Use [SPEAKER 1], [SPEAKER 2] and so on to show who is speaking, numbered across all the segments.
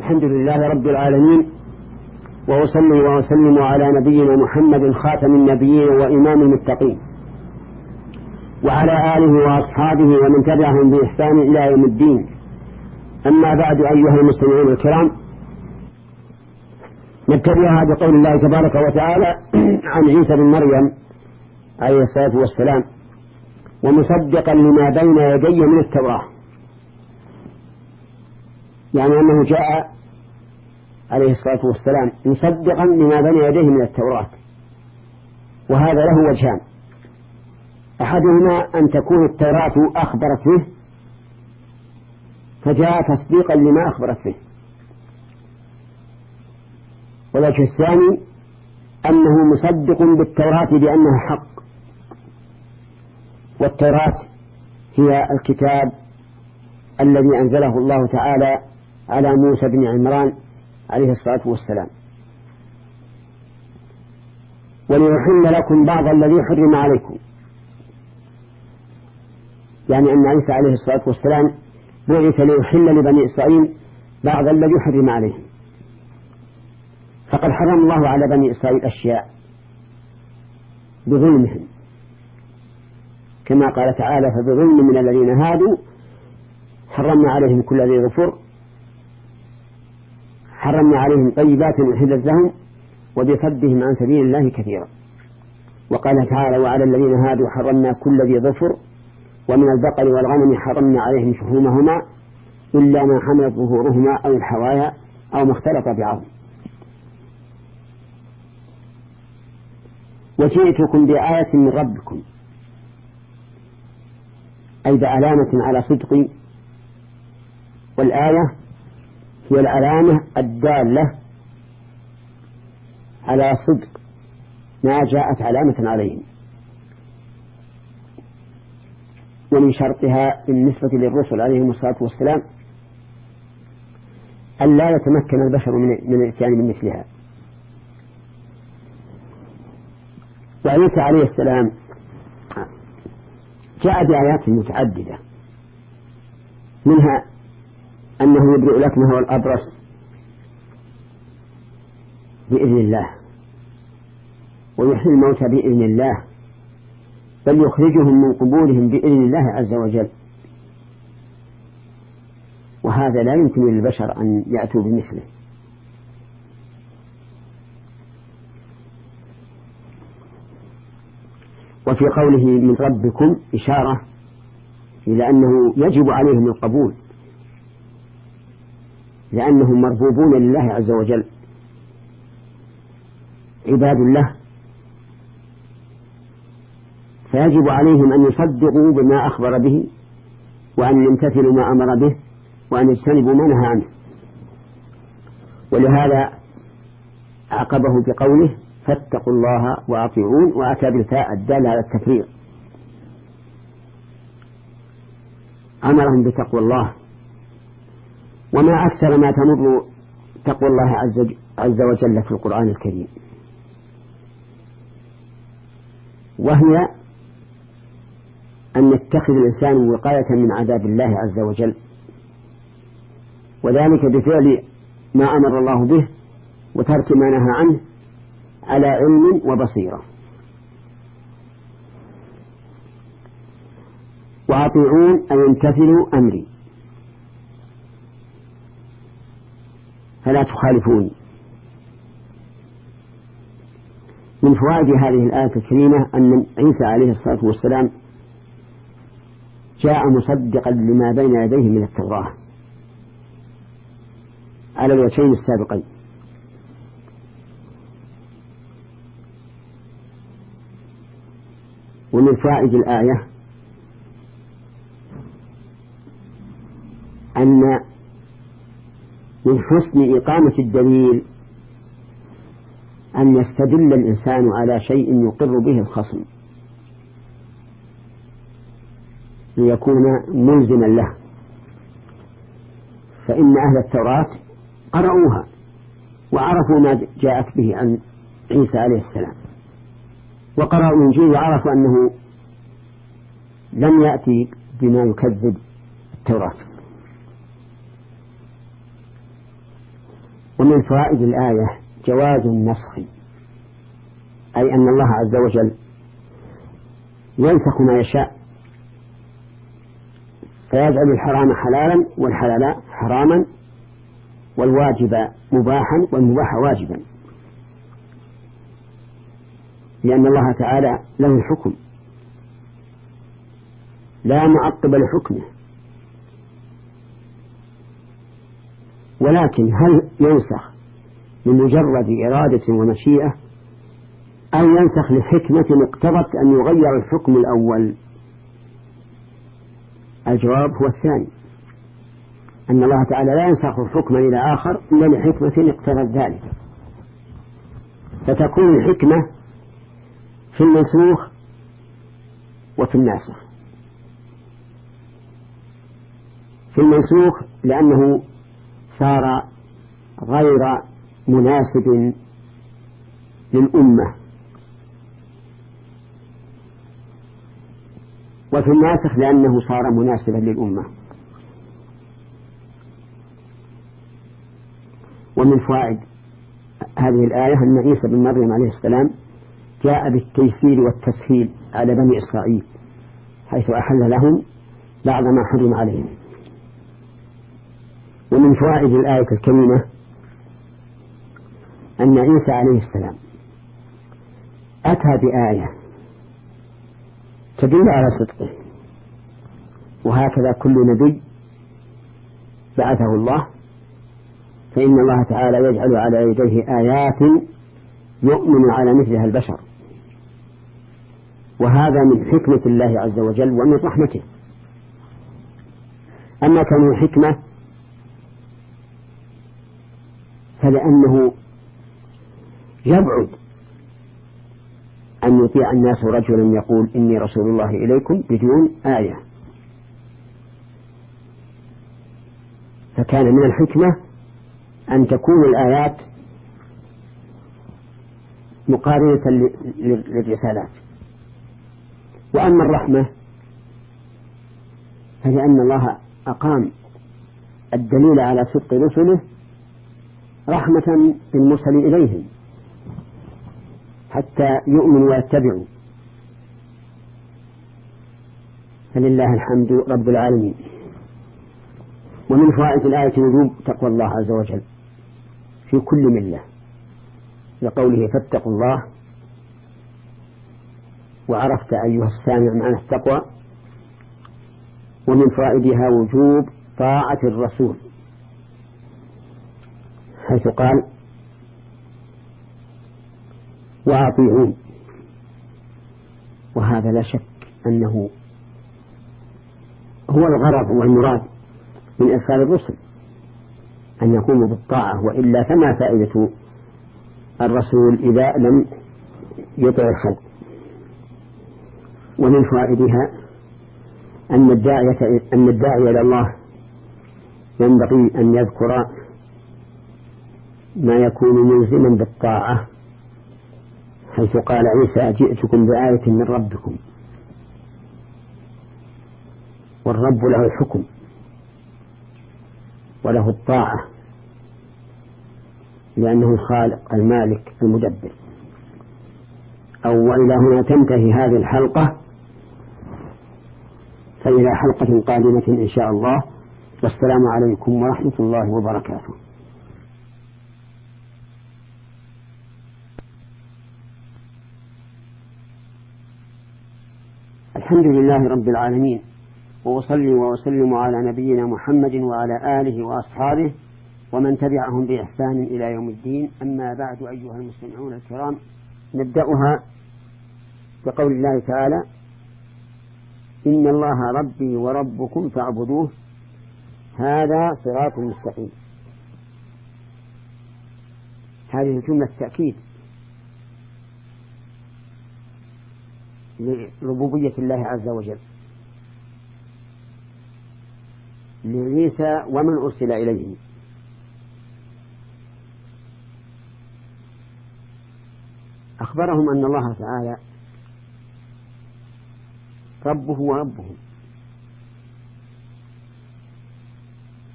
[SPEAKER 1] الحمد لله رب العالمين وأصلي وأسلم على نبينا محمد خاتم النبيين وإمام المتقين وعلى آله وأصحابه ومن تبعهم بإحسان إلى يوم الدين. أما بعد أيها المستمعون الكرام نبتدئها بقول الله تبارك وتعالى عن عيسى بن مريم عليه الصلاة والسلام ومصدقا لما بين يدي من التوراة. يعني أنه جاء عليه الصلاة والسلام مصدقا لما بين يديه من التوراة. وهذا له وجهان. أحدهما أن تكون التوراة أخبرت به فجاء تصديقا لما أخبرت به. والوجه الثاني أنه مصدق بالتوراة بأنها حق. والتوراة هي الكتاب الذي أنزله الله تعالى على موسى بن عمران عليه الصلاة والسلام. وليحل لكم بعض الذي حرم عليكم. يعني أن عيسى عليه الصلاة والسلام بعث ليحل لبني إسرائيل بعض الذي حرم عليهم. فقد حرم الله على بني إسرائيل أشياء بظلمهم. كما قال تعالى فبظلم من الذين هادوا حرمنا عليهم كل ذي ظفر حرمنا عليهم طيبات أحلت لهم وبصدهم عن سبيل الله كثيرا. وقال تعالى وعلى الذين هادوا حرمنا كل ذي ظفر ومن البقر والغنم حرمنا عليهم شحومهما إلا ما حملت ظهورهما أو الحوايا أو ما اختلط بعظم وجئتكم بآية من ربكم أي بعلامة على صدق والآية هي العلامة الدالة على صدق ما جاءت علامة عليه ومن شرطها بالنسبة للرسل عليهم الصلاة والسلام أن لا يتمكن البشر من الإتيان بمثلها. وعيسى عليه السلام جاء بآيات متعددة منها أنه يبرئ الأكمه والأبرص بإذن الله. ويحيي الموتى بإذن الله. بل يخرجهم من قبورهم بإذن الله عز وجل. وهذا لا يمكن للبشر أن يأتوا بمثله. وفي قوله من ربكم إشارة إلى أنه يجب عليهم القبول. لأنهم مربوبون لله عز وجل. عباد الله فيجب عليهم أن يصدقوا بما أخبر به وأن يمتثلوا ما أمر به وأن يجتنبوا ما نهى عنه. ولهذا عقبه بقوله فاتقوا الله وأطيعون وأتى بالفاء الدالة على التفريق. أمرهم بتقوى الله. وما أكثر ما تمر تقوى الله عز وجل في القرآن الكريم. وهي أن يتخذ الإنسان وقاية من عذاب الله عز وجل. وذلك بفعل ما أمر الله به وترك ما نهى عنه على علم وبصيرة. وأطيعون أن يمتثلوا أمري. فلا تخالفوني. من فوائد هذه الآية الكريمة أن عيسى عليه الصلاة والسلام جاء مصدقا لما بين يديه من التوراة. على الوجهين السابقين. ومن فائد الآية أن من حسن إقامة الدليل أن يستدل الإنسان على شيء يقر به الخصم ليكون ملزما له. فإن أهل التوراة قرأوها وعرفوا ما جاءت به عن عيسى عليه السلام. وقرأوا الإنجيل وعرفوا أنه لم يأتي بما يكذب التوراة. ومن فوائد الآية جواز النسخ أي أن الله عز وجل ينسخ ما يشاء فيجعل الحرام حلالا والحلال حراما والواجب مباحا والمباح واجبا. لأن الله تعالى له الحكم لا معقب لحكمه. ولكن هل ينسخ لمجرد إرادة ومشيئة أو ينسخ لحكمة اقتضت أن يغير الحكم الأول؟ الجواب هو الثاني أن الله تعالى لا ينسخ حكما إلى آخر إلا لحكمة اقتضت ذلك. فتكون الحكمة في المنسوخ وفي الناسخ. في المنسوخ لأنه صار غير مناسب للأمة. وفي الناسخ لأنه صار مناسبا للأمة. ومن فوائد هذه الآية أن عيسى بن مريم عليه السلام جاء بالتيسير والتسهيل على بني إسرائيل حيث أحل لهم بعض ما حرم عليهم. ومن فوائد الآية الكريمة أن عيسى عليه السلام أتى بآية تدل على صدقه وهكذا كل نبي بعثه الله فإن الله تعالى يجعل على يديه آيات يؤمن على مثلها البشر. وهذا من حكمة الله عز وجل ومن رحمته. أما كان حكمة فلأنه يبعد أن يطيع الناس رجلا يقول إني رسول الله إليكم بدون آية. فكان من الحكمة أن تكون الآيات مقارنة للرسالات. وأما الرحمة فلأن الله أقام الدليل على صدق رسله رحمة بالمرسل إليهم حتى يؤمنوا ويتبعوا. فلله الحمد رب العالمين. ومن فوائد الآية وجوب تقوى الله عز وجل في كل ملة. لقوله فاتقوا الله وعرفت أيها السامع معنى التقوى. ومن فوائدها وجوب طاعة الرسول. حيث قال وأطيعون. وهذا لا شك أنه هو الغرض والمراد من إرسال الرسل أن يقوموا بالطاعة وإلا فما فائدة الرسول إذا لم يطع الخلق. ومن فوائدها أن الداعية أن الداعي إلى الله ينبغي أن يذكر ما يكون ملزما بالطاعة حيث قال عيسى جئتكم بآية من ربكم. والرب له الحكم وله الطاعة لأنه الخالق المالك المدبر. أو وإلى هنا تنتهي هذه الحلقة فإلى حلقة قادمة إن شاء الله. والسلام عليكم ورحمة الله وبركاته. الحمد لله رب العالمين. وأصلي وأسلم على نبينا محمد وعلى آله وأصحابه ومن تبعهم بإحسان إلى يوم الدين. أما بعد أيها المستمعون الكرام نبدأها بقول الله تعالى إن الله ربي وربكم فاعبدوه هذا صراط مستقيم. هذه الجملة تأكيد. لربوبية الله عز وجل. لعيسى ومن أرسل إليه. أخبرهم أن الله تعالى ربه وربهم.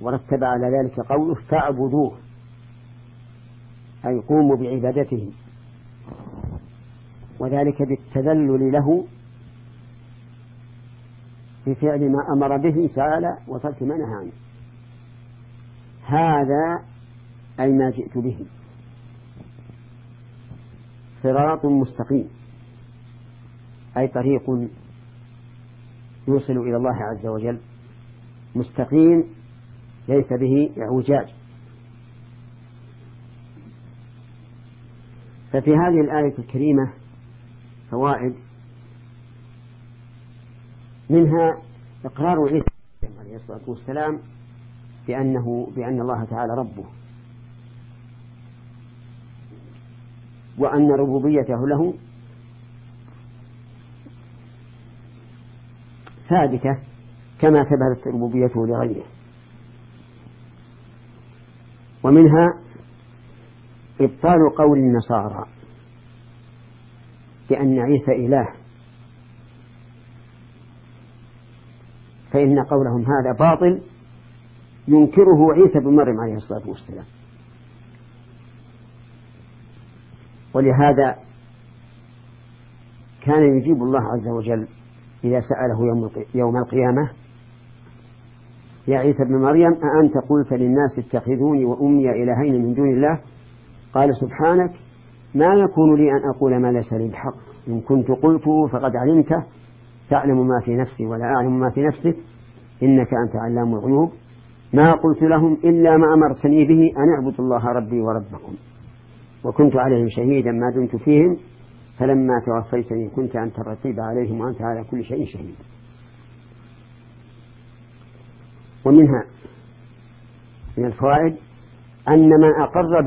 [SPEAKER 1] ورتب على ذلك قوله فاعبدوه. أي قوموا بعبادته. وذلك بالتذلل له بفعل ما أمر به تعالى وترك ما نهى عنه. هذا أي ما جئت به. صراط مستقيم. أي طريق يوصل إلى الله عز وجل. مستقيم ليس به اعوجاج. ففي هذه الآية الكريمة فوائد منها إقرار عيسى عليه الصلاة والسلام بأنه بأن الله تعالى ربه. وأن ربوبيته له ثابتة كما ثبتت ربوبيته لغيره. ومنها إبطال قول النصارى. بأن عيسى إله. فإن قولهم هذا باطل ينكره عيسى بن مريم عليه الصلاة والسلام. ولهذا كان يجيب الله عز وجل إذا سأله يوم القيامة يا عيسى ابن مريم أأنت قلت للناس اتخذوني وأمي إلهين من دون الله؟ قال سبحانك ما يكون لي أن أقول ما ليس لي بحق إن كنت قلته فقد علمته. تعلم ما في نفسي ولا أعلم ما في نفسك. إنك أنت علام الغيوب. ما قلت لهم إلا ما أمرتني به أن اعبدوا الله ربي وربكم. وكنت عليهم شهيدا ما دمت فيهم. فلما توفيتني كنت أنت الرقيب عليهم وأنت على كل شيء شهيد. ومنها من الفوائد أن من أقر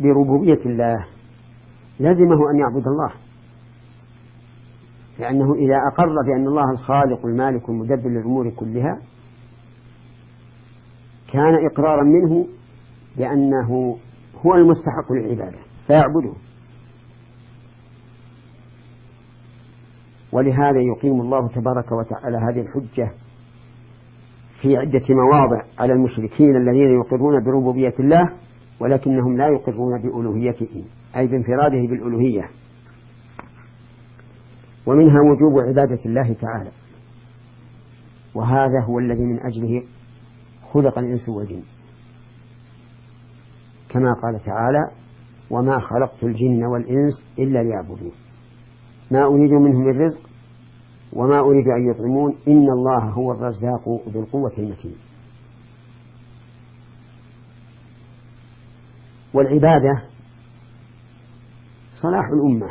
[SPEAKER 1] بربوبية الله لزمه أن يعبد الله. لأنه إذا أقر بأن الله الخالق المالك المدبر للأمور كلها كان إقرارا منه بأنه هو المستحق للعبادة فيعبده. ولهذا يقيم الله تبارك وتعالى هذه الحجة في عدة مواضع على المشركين الذين يقرون بربوبية الله ولكنهم لا يقرون بألوهيته. أي بانفراده بالألوهية. ومنها وجوب عبادة الله تعالى. وهذا هو الذي من أجله خلق الإنس والجن. كما قال تعالى وما خلقت الجن والإنس إلا ليعبدون. ما أريد منهم من رزق وما أريد أن يطعمون إن الله هو الرزاق ذو القوة المتين. والعبادة صلاح الأمة.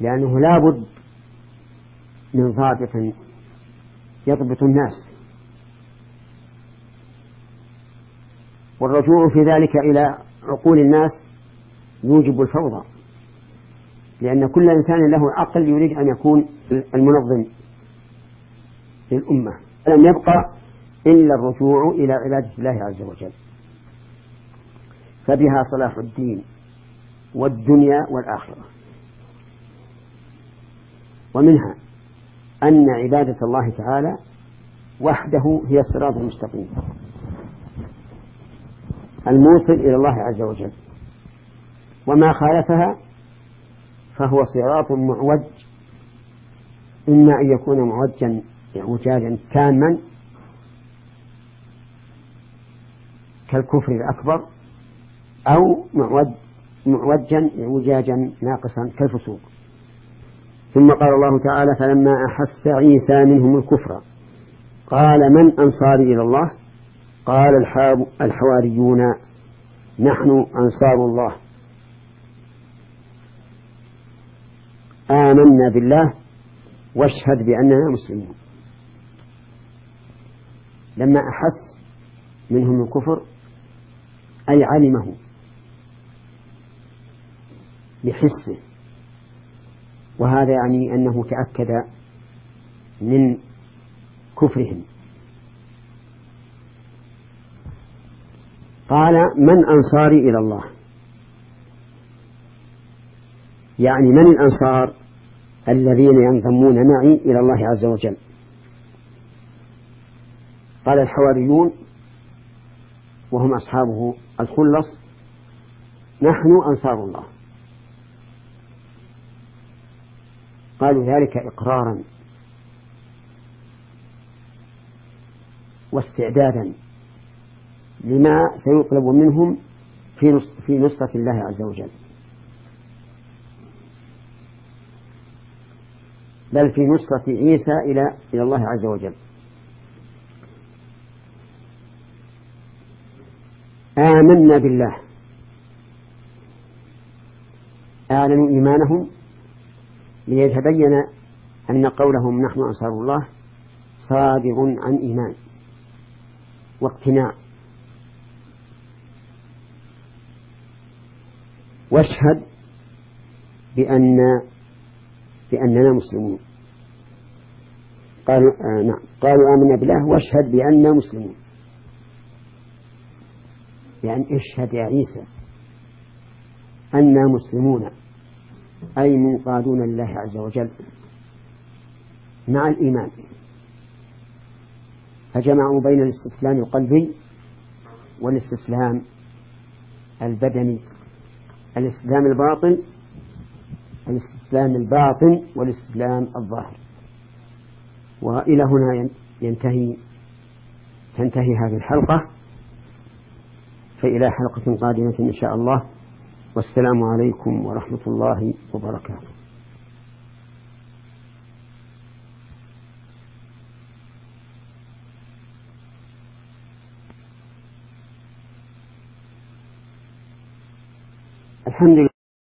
[SPEAKER 1] لأنه لا بد من ضابط يضبط الناس. والرجوع في ذلك إلى عقول الناس يوجب الفوضى. لأن كل إنسان له عقل يريد أن يكون المنظم للأمة. لم يبقى إلا الرجوع إلى عبادة الله عز وجل. فبها صلاح الدين والدنيا والآخرة. ومنها أن عبادة الله تعالى وحده هي الصراط المستقيم. الموصل إلى الله عز وجل. وما خالفها فهو صراط معوج. إما أن يكون معوجا اعوجاجا تاما كالكفر الأكبر أو معوج معوجا اعوجاجا ناقصا كالفسوق. ثم قال الله تعالى فلما أحس عيسى منهم الكفر قال من أنصاري إلى الله؟ قال الحواريون نحن أنصار الله. آمنا بالله واشهد بأننا مسلمون. لما أحس منهم الكفر أي علمه بحسه وهذا يعني أنه تأكد من كفرهم. قال من أنصاري إلى الله. يعني من الأنصار الذين ينضمون معي إلى الله عز وجل. قال الحواريون وهم أصحابه الخلص. نحن أنصار الله. قالوا ذلك إقرارا واستعدادا لما سيطلب منهم في في نصرة الله عز وجل. بل في نصرة عيسى إلى إلى الله عز وجل. آمنا بالله. أعلنوا إيمانهم. ليتبين أن قولهم نحن أنصار الله صادر عن إيمان واقتناع. واشهد بأن بأننا مسلمون. قالوا آه نعم. قالوا آمنا بالله واشهد بأننا مسلمون. يعني اشهد يا عيسى أنا مسلمون. أي منقادون لله عز وجل مع الإيمان. فجمعوا بين الاستسلام القلبي والاستسلام البدني. الاستسلام الباطن الاستسلام الباطن والاستسلام الظاهر. وإلى هنا ينتهي تنتهي هذه الحلقة. فإلى حلقة قادمة إن شاء الله. والسلام عليكم ورحمة الله وبركاته. الحمد لله.